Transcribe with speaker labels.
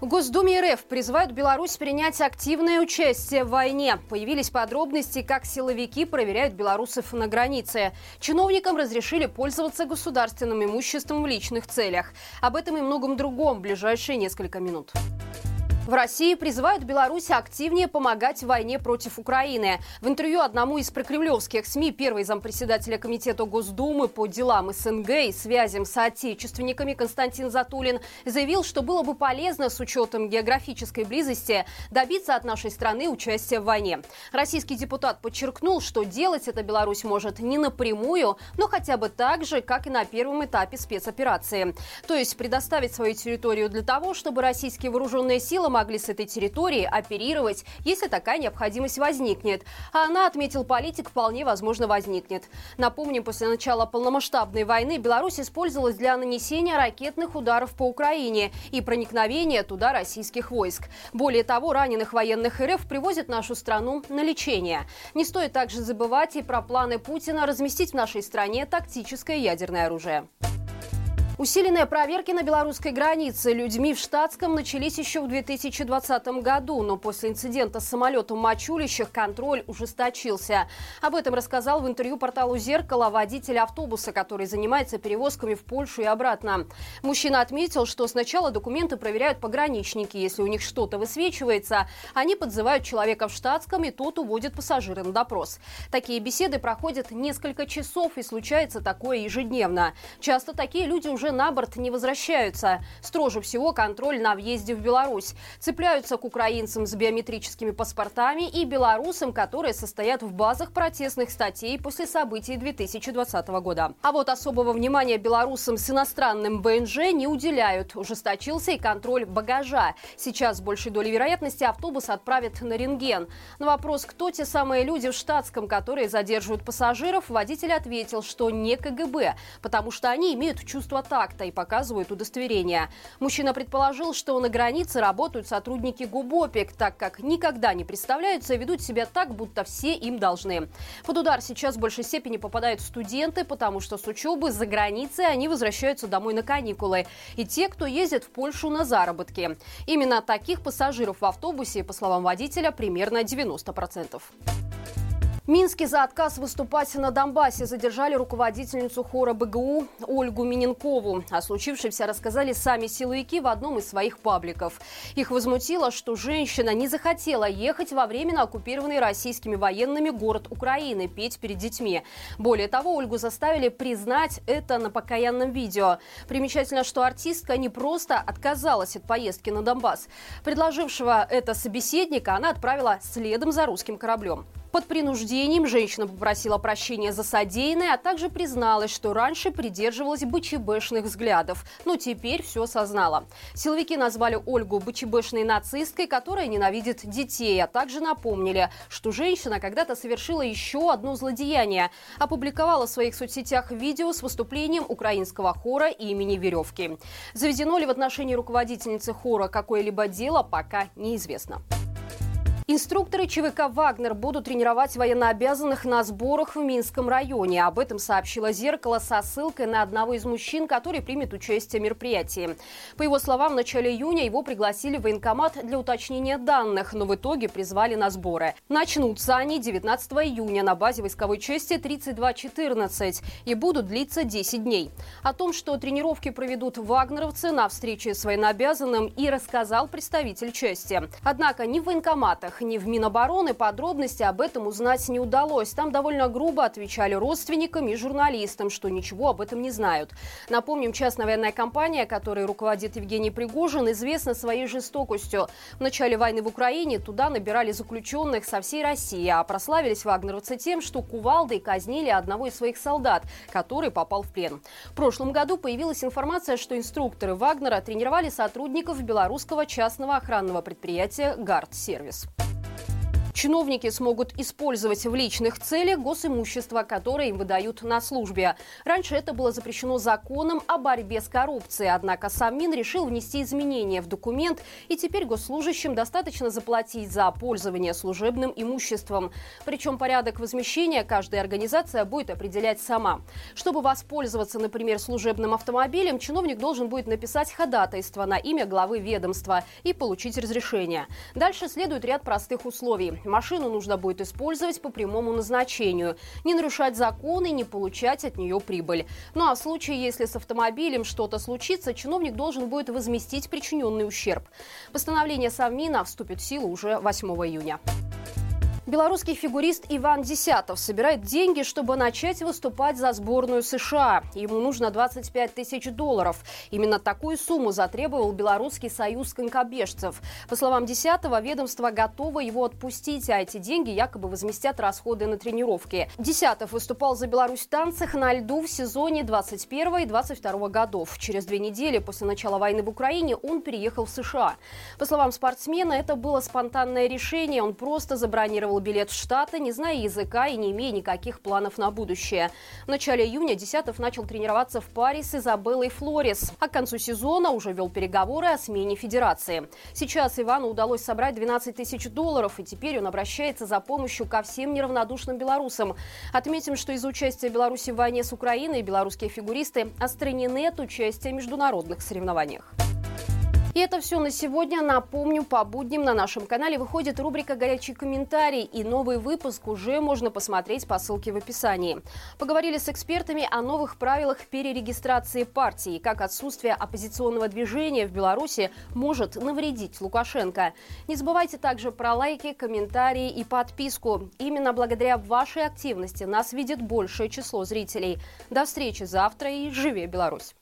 Speaker 1: В Госдуме РФ призывают Беларусь принять активное участие в войне. Появились подробности, как силовики проверяют белорусов на границе. Чиновникам разрешили пользоваться государственным имуществом в личных целях. Об этом и многом другом в ближайшие несколько минут. В России призывают Беларусь активнее помогать в войне против Украины. В интервью одному из прокремлевских СМИ первый зампредседателя Комитета Госдумы по делам СНГ и связям с отечественниками Константин Затулин заявил, что было бы полезно с учетом географической близости добиться от нашей страны участия в войне. Российский депутат подчеркнул, что делать это Беларусь может не напрямую, но хотя бы так же, как и на первом этапе спецоперации. То есть предоставить свою территорию для того, чтобы российские вооруженные силы могли с этой территории оперировать, если такая необходимость возникнет. А она, отметил политик, вполне возможно возникнет. Напомним, после начала полномасштабной войны Беларусь использовалась для нанесения ракетных ударов по Украине и проникновения туда российских войск. Более того, раненых военных РФ привозят в нашу страну на лечение. Не стоит также забывать и про планы Путина разместить в нашей стране тактическое ядерное оружие. Усиленные проверки на белорусской границе людьми в штатском начались еще в 2020 году, но после инцидента с самолетом Мачулищах контроль ужесточился. Об этом рассказал в интервью порталу «Зеркало» водитель автобуса, который занимается перевозками в Польшу и обратно. Мужчина отметил, что сначала документы проверяют пограничники. Если у них что-то высвечивается, они подзывают человека в штатском, и тот уводит пассажира на допрос. Такие беседы проходят несколько часов, и случается такое ежедневно. Часто такие люди уже уже на борт не возвращаются. Строже всего контроль на въезде в Беларусь. Цепляются к украинцам с биометрическими паспортами и белорусам, которые состоят в базах протестных статей после событий 2020 года. А вот особого внимания белорусам с иностранным БНЖ не уделяют. Ужесточился и контроль багажа. Сейчас с большей долей вероятности автобус отправят на рентген. На вопрос, кто те самые люди в штатском, которые задерживают пассажиров, водитель ответил, что не КГБ, потому что они имеют чувство такта контакта и показывают удостоверение. Мужчина предположил, что на границе работают сотрудники ГУБОПИК, так как никогда не представляются и ведут себя так, будто все им должны. Под удар сейчас в большей степени попадают студенты, потому что с учебы за границей они возвращаются домой на каникулы. И те, кто ездит в Польшу на заработки. Именно таких пассажиров в автобусе, по словам водителя, примерно 90%. Минске за отказ выступать на Донбассе задержали руководительницу хора БГУ Ольгу Миненкову. О случившемся рассказали сами силовики в одном из своих пабликов. Их возмутило, что женщина не захотела ехать во временно оккупированный российскими военными город Украины петь перед детьми. Более того, Ольгу заставили признать это на покаянном видео. Примечательно, что артистка не просто отказалась от поездки на Донбасс. Предложившего это собеседника она отправила следом за русским кораблем. Под принуждением женщина попросила прощения за содеянное, а также призналась, что раньше придерживалась БЧБшных взглядов, но теперь все сознала. Силовики назвали Ольгу БЧБшной нацисткой, которая ненавидит детей, а также напомнили, что женщина когда-то совершила еще одно злодеяние. Опубликовала в своих соцсетях видео с выступлением украинского хора имени Веревки. Заведено ли в отношении руководительницы хора какое-либо дело, пока неизвестно. Инструкторы ЧВК «Вагнер» будут тренировать военнообязанных на сборах в Минском районе. Об этом сообщило «Зеркало» со ссылкой на одного из мужчин, который примет участие в мероприятии. По его словам, в начале июня его пригласили в военкомат для уточнения данных, но в итоге призвали на сборы. Начнутся они 19 июня на базе войсковой части 3214 и будут длиться 10 дней. О том, что тренировки проведут вагнеровцы на встрече с военнообязанным и рассказал представитель части. Однако ни в военкоматах, ни в Минобороны подробности об этом узнать не удалось. Там довольно грубо отвечали родственникам и журналистам, что ничего об этом не знают. Напомним, частная военная компания, которой руководит Евгений Пригожин, известна своей жестокостью. В начале войны в Украине туда набирали заключенных со всей России, а прославились вагнеровцы тем, что кувалдой казнили одного из своих солдат, который попал в плен. В прошлом году появилась информация, что инструкторы Вагнера тренировали сотрудников белорусского частного охранного предприятия «Гард-сервис». Чиновники смогут использовать в личных целях госимущество, которое им выдают на службе. Раньше это было запрещено законом о борьбе с коррупцией, однако Совмин решил внести изменения в документ, и теперь госслужащим достаточно заплатить за пользование служебным имуществом. Причем порядок возмещения каждая организация будет определять сама. Чтобы воспользоваться, например, служебным автомобилем, чиновник должен будет написать ходатайство на имя главы ведомства и получить разрешение. Дальше следует ряд простых условий. Машину нужно будет использовать по прямому назначению, не нарушать законы, не получать от нее прибыль. Ну а в случае, если с автомобилем что-то случится, чиновник должен будет возместить причиненный ущерб. Постановление Совмина вступит в силу уже 8 июня. Белорусский фигурист Иван Десятов собирает деньги, чтобы начать выступать за сборную США. Ему нужно 25 тысяч долларов. Именно такую сумму затребовал Белорусский союз конькобежцев. По словам Десятого, ведомство готово его отпустить, а эти деньги якобы возместят расходы на тренировки. Десятов выступал за Беларусь в танцах на льду в сезоне 21 и 22 годов. Через две недели после начала войны в Украине он переехал в США. По словам спортсмена, это было спонтанное решение. Он просто забронировал купил билет в Штаты, не зная языка и не имея никаких планов на будущее. В начале июня Десятов начал тренироваться в паре с Изабеллой Флорес, а к концу сезона уже вел переговоры о смене федерации. Сейчас Ивану удалось собрать 12 тысяч долларов, и теперь он обращается за помощью ко всем неравнодушным белорусам. Отметим, что из-за участия Беларуси в войне с Украиной белорусские фигуристы отстранены от участия в международных соревнованиях. И это все на сегодня. Напомню, по будням на нашем канале выходит рубрика «Горячий комментарий», и новый выпуск уже можно посмотреть по ссылке в описании. Поговорили с экспертами о новых правилах перерегистрации партии, как отсутствие оппозиционного движения в Беларуси может навредить Лукашенко. Не забывайте также про лайки, комментарии и подписку. Именно благодаря вашей активности нас видит большее число зрителей. До встречи завтра и живи Беларусь!